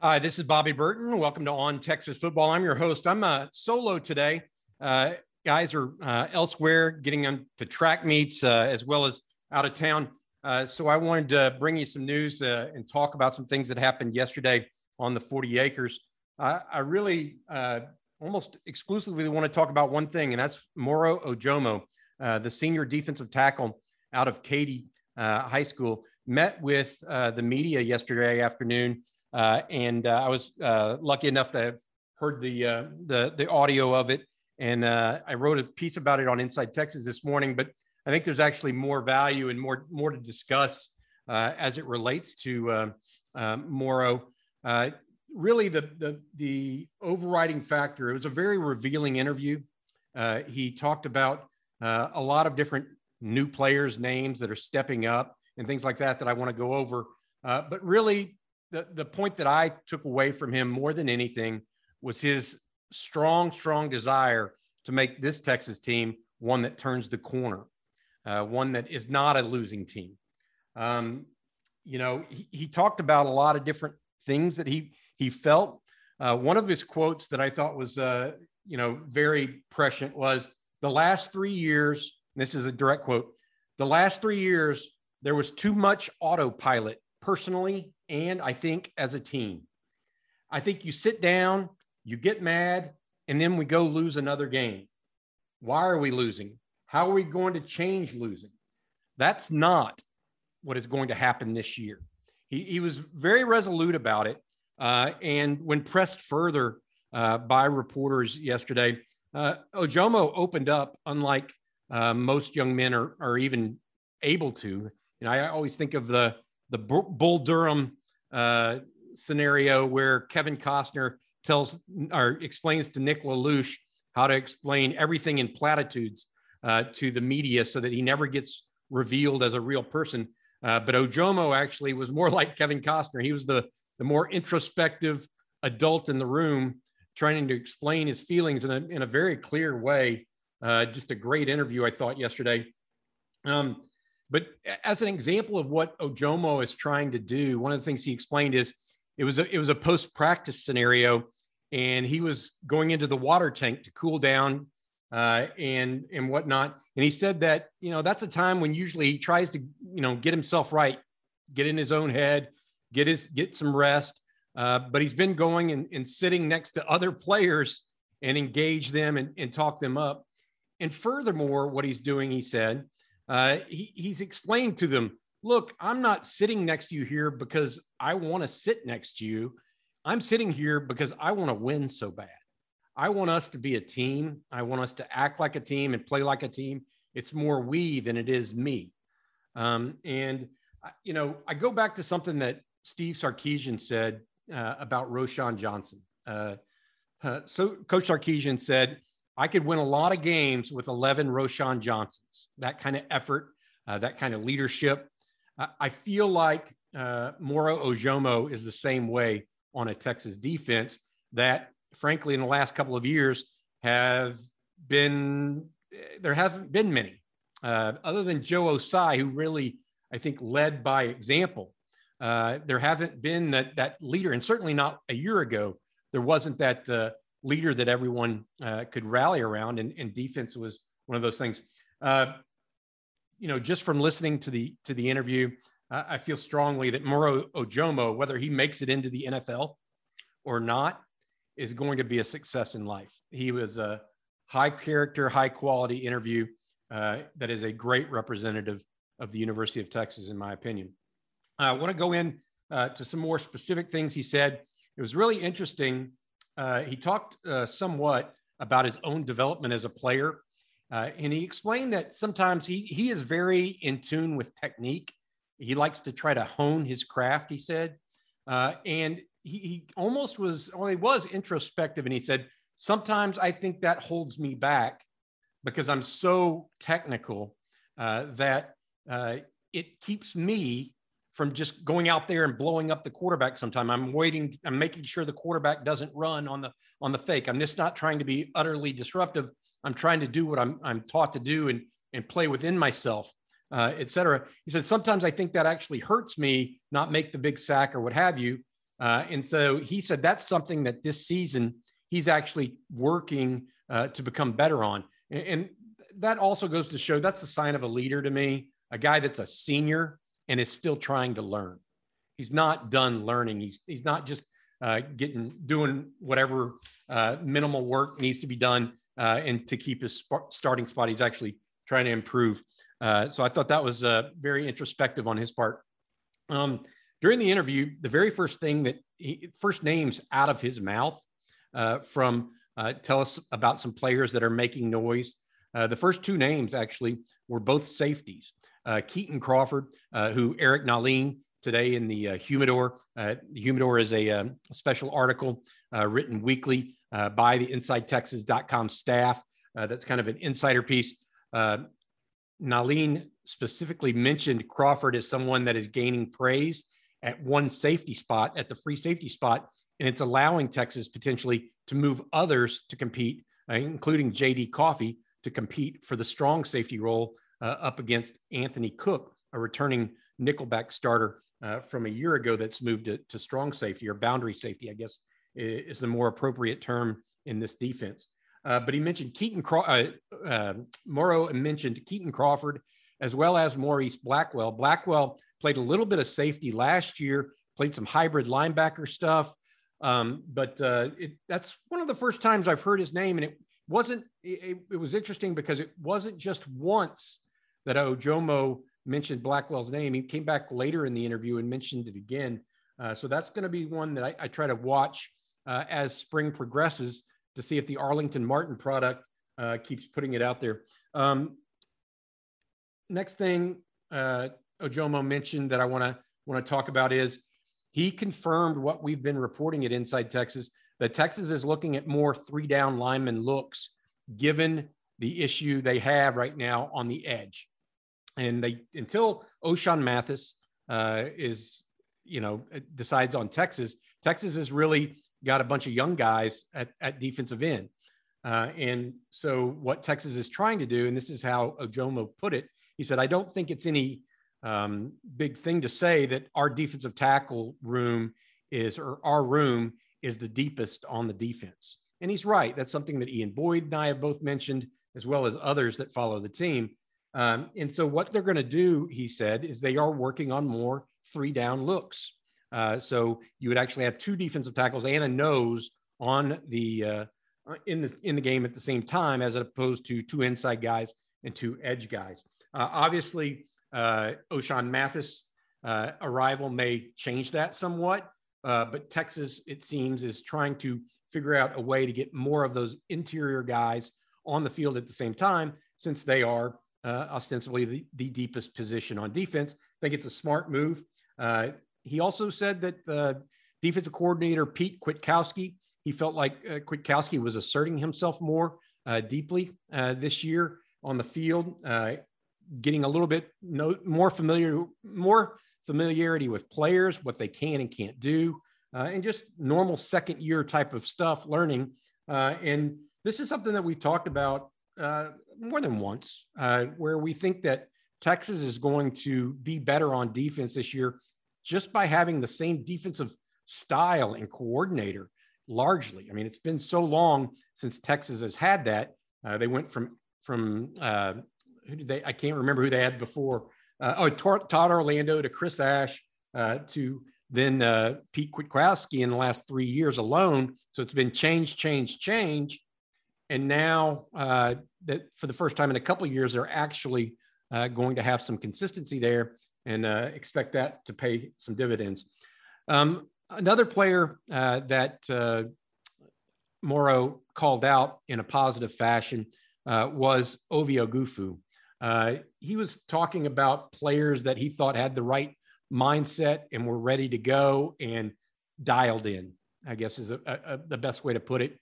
Hi, this is Bobby Burton. Welcome to On Texas Football. I'm your host. I'm uh, solo today. Uh, guys are uh, elsewhere getting on to track meets uh, as well as out of town. Uh, so I wanted to bring you some news and talk about some things that happened yesterday on the 40 acres. I really almost exclusively want to talk about one thing, and that's Moro Ojomo, the senior defensive tackle out of Katy High School, met with the media yesterday afternoon uh, and uh, I was uh, lucky enough to have heard the uh, the the audio of it, and uh, I wrote a piece about it on Inside Texas this morning. But I think there's actually more value and more more to discuss uh, as it relates to Moro. really, the the the overriding factor. It was a very revealing interview. he talked about a lot of different new players' names that are stepping up and things like that that I want to go over. but really, the, the point that I took away from him more than anything was his strong, strong desire to make this Texas team one that turns the corner, uh, one that is not a losing team. Um, you know, he, he, talked about a lot of different things that he he felt. Uh, one of his quotes that I thought was, uh, you know, very prescient was the last three years. This is a direct quote. The last three years, there was too much autopilot personally and I think as a team. I think you sit down, you get mad, and then we go lose another game. Why are we losing? How are we going to change losing? That's not what is going to happen this year. He, he was very resolute about it. Uh, and when pressed further uh, by reporters yesterday, uh, Ojomo opened up, unlike uh, most young men are, are even able to. You know, I always think of the the Bull Durham uh, scenario where Kevin Costner tells or explains to Nuke LaLoosh how to explain everything in platitudes uh, to the media so that he never gets revealed as a real person. Uh, but Ojomo actually was more like Kevin Costner. He was the, the more introspective adult in the room, trying to explain his feelings in a, in a very clear way. Uh, just a great interview, I thought, yesterday. Um, but as an example of what Ojomo is trying to do, one of the things he explained is it was a, it was a post practice scenario, and he was going into the water tank to cool down uh, and and whatnot. And he said that you know that's a time when usually he tries to you know get himself right, get in his own head, get his get some rest. Uh, but he's been going and, and sitting next to other players and engage them and, and talk them up. And furthermore, what he's doing, he said, uh, he, he's explained to them, look, I'm not sitting next to you here because I want to sit next to you. I'm sitting here because I want to win so bad. I want us to be a team. I want us to act like a team and play like a team. It's more we than it is me. Um, and, you know, I go back to something that Steve Sarkisian said uh, about Roschon Johnson. Uh, so Coach Sarkisian said, I could win a lot of games with 11 Roschon Johnsons, that kind of effort, uh, that kind of leadership. I feel like uh, Moro Ojomo is the same way on a Texas defense that, frankly, in the last couple of years have been, there haven't been many, uh, other than Joe Ossai, who really, I think, led by example. Uh, there haven't been that, that leader, and certainly not a year ago, there wasn't that uh, leader that everyone uh, could rally around, and, and, defense was one of those things. Uh, you know, just from listening to the to the interview, I feel strongly that Moro Ojomo, whether he makes it into the NFL or not, is going to be a success in life. He was a high character, high quality interview uh, that is a great representative of the University of Texas, in my opinion. I want to go in uh, to some more specific things he said. It was really interesting uh, he talked uh, somewhat about his own development as a player. Uh, and he explained that sometimes he, he is very in tune with technique. He likes to try to hone his craft, he said. Uh, and he, he almost was, well, he was introspective. And he said, sometimes I think that holds me back because I'm so technical uh, that uh, it keeps me from just going out there and blowing up the quarterback sometime. I'm waiting, I'm making sure the quarterback doesn't run on the on the fake. I'm just not trying to be utterly disruptive. I'm trying to do what I'm I'm taught to do and and play within myself, uh, et cetera. He said, sometimes I think that actually hurts me, not make the big sack or what have you. Uh, and so he said that's something that this season he's actually working uh, to become better on. And, and that also goes to show that's a sign of a leader to me, a guy that's a senior and is still trying to learn. He's not done learning. He's he's not just uh, getting doing whatever uh, minimal work needs to be done uh, and to keep his sp- starting spot. He's actually trying to improve. Uh, so I thought that was uh, very introspective on his part. Um, during the interview, the very first thing that he, first names out of his mouth uh, from tell us about some players that are making noise. the first two names actually were both safeties uh, Kitan Crawford, uh, who Eric Nahlin today in the uh, Humidor. Uh, the Humidor is a, um, special article uh, written weekly uh, by the InsideTexas.com staff. that's kind of an insider piece. Nahlin specifically mentioned Crawford as someone that is gaining praise at one safety spot, at the free safety spot, and it's allowing Texas potentially to move others to compete, including JD Coffey, to compete for the strong safety role uh, up against Anthony Cook, a returning nickelback starter uh, from a year ago that's moved to, to, strong safety or boundary safety, I guess is the more appropriate term in this defense. Uh, but he mentioned Kitan, Craw- uh, uh, Moro mentioned Kitan Crawford as well as Maurice Blackwell. Blackwell played a little bit of safety last year, played some hybrid linebacker stuff. Um, but uh, it, that's one of the first times I've heard his name, and it wasn't. It, it was interesting because it wasn't just once that Ojomo mentioned Blackwell's name. He came back later in the interview and mentioned it again. Uh, so that's going to be one that I, I try to watch uh, as spring progresses to see if the Arlington Martin product uh, keeps putting it out there. Um, next thing uh, Ojomo mentioned that I want to want to talk about is he confirmed what we've been reporting at Inside Texas that Texas is looking at more three down lineman looks given the issue they have right now on the edge and they until Ochaun Mathis uh, is you know decides on Texas, Texas has really got a bunch of young guys at, at defensive end. Uh, and so what Texas is trying to do, and this is how Ojomo put it, he said, I don't think it's any um, big thing to say that our defensive tackle room is, or our room is the deepest on the defense. And he's right. That's something that Ian Boyd and I have both mentioned, as well as others that follow the team. Um, and so what they're going to do, he said, is they are working on more three down looks. Uh, so you would actually have two defensive tackles and a nose on the uh, in the in the game at the same time, as opposed to two inside guys and two edge guys. Uh, obviously, uh, Ochaun Mathis uh, arrival may change that somewhat, uh, but Texas, it seems, is trying to figure out a way to get more of those interior guys on the field at the same time, since they are uh, ostensibly the, the, deepest position on defense. I think it's a smart move. Uh, he also said that the defensive coordinator, Pete Kwiatkowski, he felt like uh, Kwiatkowski was asserting himself more uh, deeply uh, this year on the field, uh, getting a little bit no, more familiar, more familiarity with players, what they can and can't do, and just normal second year type of stuff, learning. and this is something that we've talked about uh, more than once, uh, where we think that Texas is going to be better on defense this year just by having the same defensive style and coordinator largely. I mean, it's been so long since Texas has had that. Uh, they went from from uh, who did they? I can't remember who they had before. Uh, oh, Todd Orlando to Chris Ash uh, to then uh, Pete Kwiatkowski in the last three years alone. So it's been change, change, change. And now uh, that for the first time in a couple of years, they're actually uh, going to have some consistency there and uh, expect that to pay some dividends. Um, another player uh, that uh, Moro called out in a positive fashion uh, was Ovie Oghoufo. He was talking about players that he thought had the right mindset and were ready to go and dialed in, I guess is a, a, the best way to put it.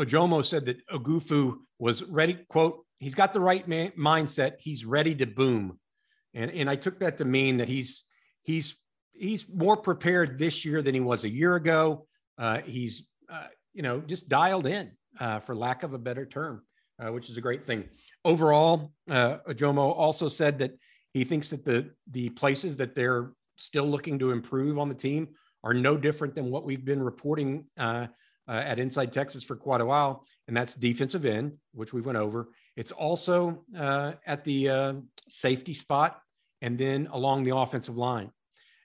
Uh, Ojomo said that Oghoufo was ready, quote, he's got the right mindset. He's ready to boom. And, and I took that to mean that he's, he's, he's more prepared this year than he was a year ago. Uh, he's, uh, you know, just dialed in, uh, for lack of a better term, uh, which is a great thing. Overall, uh, Ojomo also said that he thinks that the the places that they're still looking to improve on the team are no different than what we've been reporting uh, at Inside Texas for quite a while, and that's defensive end, which we went over. It's also uh, at the uh, safety spot, and then along the offensive line.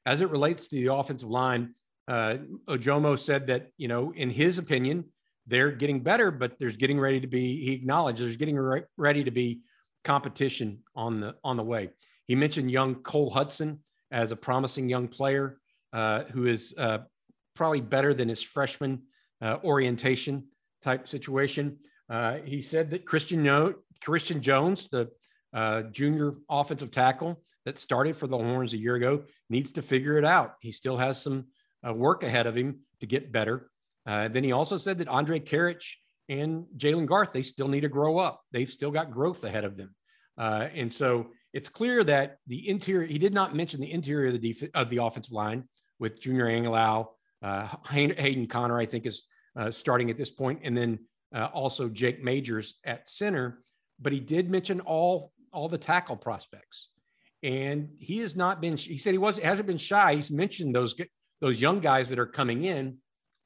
As it relates to the offensive line, uh, Ojomo said that you know, in his opinion, they're getting better, but there's getting ready to be. He acknowledged there's getting re- ready to be competition on the on the way. He mentioned young Cole Hutson as a promising young player uh, who is uh, probably better than his freshman uh, orientation type situation. Uh, he said that Christian, no- Christian Jones, the uh, junior offensive tackle that started for the Horns a year ago, needs to figure it out. He still has some uh, work ahead of him to get better. then he also said that Andrej Karic and Jalen Garth, they still need to grow up. They've still got growth ahead of them. and so it's clear that the interior, he did not mention the interior of the, def- of the offensive line with Junior Angilau. Uh, Hayden Conner, I think, is uh, starting at this point, and then uh, also Jake Majors at center. But he did mention all all the tackle prospects, and he has not been. He said he was hasn't been shy. He's mentioned those those young guys that are coming in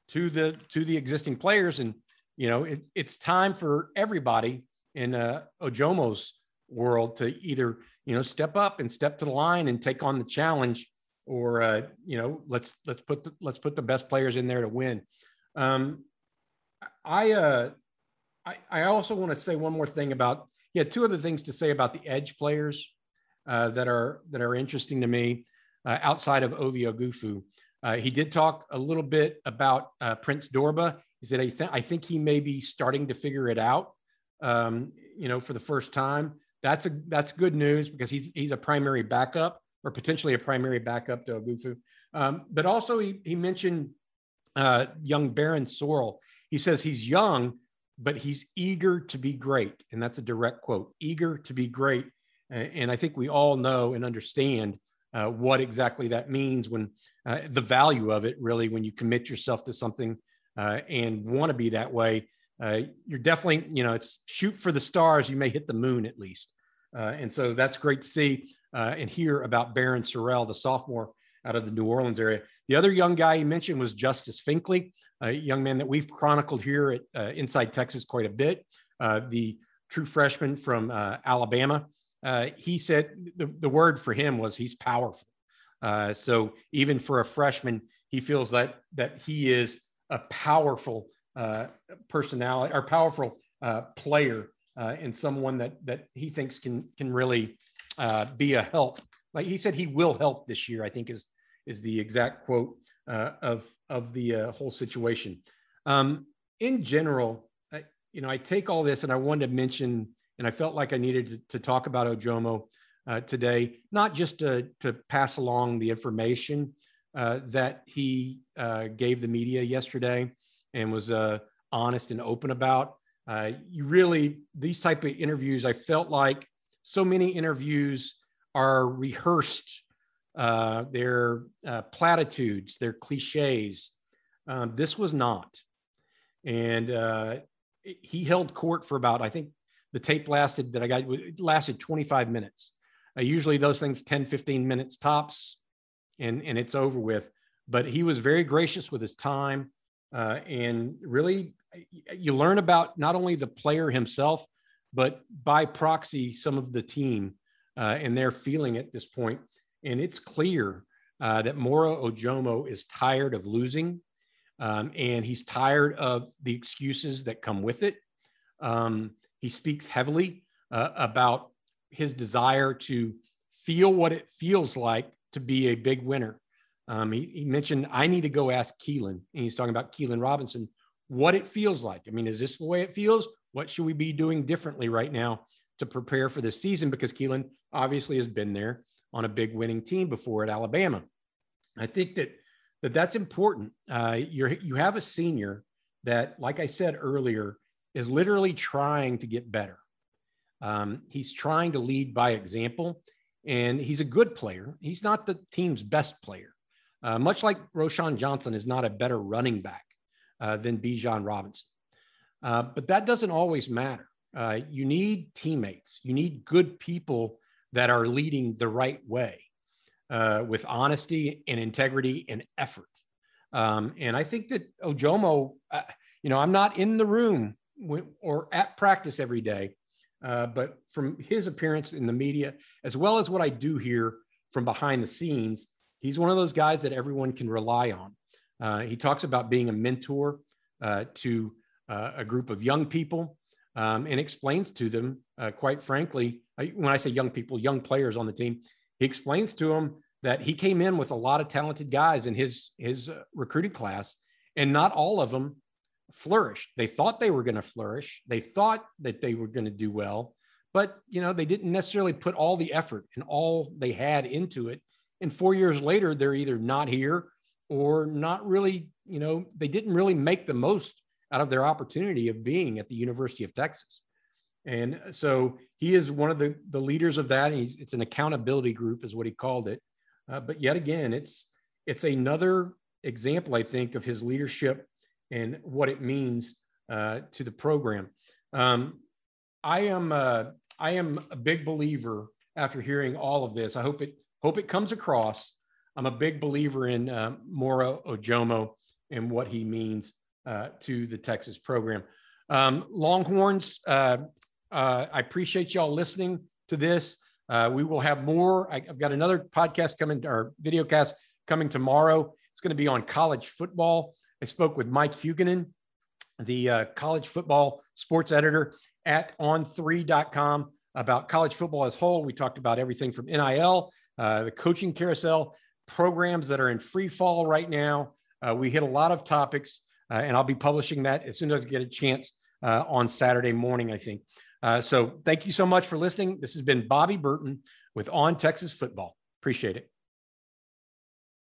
to the to the existing players, and you know it, it's time for everybody in uh, Ojomo's world to either you know step up and step to the line and take on the challenge or uh, you know let's let's put the, let's put the best players in there to win um, i uh I, I also want to say one more thing about yeah two other things to say about the edge players uh, that are that are interesting to me uh, outside of Ovie Oghoufo. Uh, he did talk a little bit about uh, Prince Dorbah. He said, I, th- I think he may be starting to figure it out, um, you know, for the first time that's a that's good news because he's he's a primary backup or potentially a primary backup to Oghoufo. Um, but also he he mentioned uh, young Barryn Sorrell. He says he's young, but he's eager to be great, and that's a direct quote. Eager to be great, and, I think we all know and understand uh, what exactly that means when uh, the value of it really when you commit yourself to something uh, and want to be that way uh, you're definitely, you know, it's shoot for the stars. You may hit the moon at least. Uh, and so that's great to see uh, and hear about Barryn Sorrell, the sophomore out of the New Orleans area. The other young guy he mentioned was Justice Finkley, a young man that we've chronicled here at uh, Inside Texas quite a bit. Uh, the true freshman from Alabama. he said the, the word for him was he's powerful. so even for a freshman, he feels that that he is a powerful uh, personality or powerful uh, player uh, and someone that that he thinks can can really uh, be a help. Like he said, he will help this year. I think is is the exact quote uh, of of the uh, whole situation. Um, in general, I, you know, I take all this and I wanted to mention, and I felt like I needed to, to talk about Ojomo uh, today, not just to to pass along the information uh, that he uh, gave the media yesterday, and was uh, honest and open about. You really these type of interviews, I felt like so many interviews are rehearsed. Uh, they're uh, platitudes, they're cliches. Um, this was not, and uh, he held court for about I think the tape lasted that I got lasted 25 minutes. Uh, usually those things 10 15 minutes tops and and it's over with but he was very gracious with his time uh, and really you learn about not only the player himself, but by proxy, some of the team uh, and their feeling at this point. And it's clear uh, that Moro Ojomo is tired of losing, um, and he's tired of the excuses that come with it. Um, he speaks heavily uh, about his desire to feel what it feels like to be a big winner. Um, he, he, mentioned, I need to go ask Keilan, And he's talking about Keilan Robinson, what it feels like. I mean, is this the way it feels? What should we be doing differently right now to prepare for this season? Because Keilan obviously has been there on a big winning team before at Alabama. I think that, that that's important. Uh, you're, you have a senior that, like I said earlier, is literally trying to get better. Um, he's trying to lead by example, and he's a good player. He's not the team's best player. Uh, much like Roschon Johnson is not a better running back uh, than Bijan Robinson. Uh, but that doesn't always matter. Uh, you need teammates. You need good people that are leading the right way uh, with honesty and integrity and effort. Um, and I think that Ojomo, uh, you know, I'm not in the room or at practice every day, uh, but from his appearance in the media, as well as what I do here from behind the scenes, he's one of those guys that everyone can rely on. Uh, he talks about being a mentor uh, to a group of young people um, and explains to them, uh, quite frankly, when I say young people, young players on the team, he explains to them that he came in with a lot of talented guys in his his uh, recruiting class, and not all of them flourished. They thought they were going to flourish. They thought that they were going to do well, but you know they didn't necessarily put all the effort and all they had into it. And four years later, they're either not here or not really. You know, they didn't really make the most out of their opportunity of being at the University of Texas. And so he is one of the, the leaders of that. He's, it's an accountability group, is what he called it. Uh, but yet again, it's it's another example, I think, of his leadership and what it means uh, to the program. Um, I am uh, I am a big believer after hearing all of this. I hope it hope it comes across. I'm a big believer in uh, Moro Ojomo and what he means uh, to the Texas program. Um, Longhorns, uh, uh, I appreciate y'all listening to this. Uh, we will have more. I, have got another podcast coming, or video cast coming tomorrow. It's going to be on college football. I spoke with Mike Huguenin, the uh, college football sports editor at on3.com about college football as whole. We talked about everything from NIL, the coaching carousel, programs that are in free fall right now. we hit a lot of topics. Uh, and I'll be publishing that as soon as I get a chance uh, on Saturday morning, I think. Uh, so thank you so much for listening. This has been Bobby Burton with On Texas Football. Appreciate it.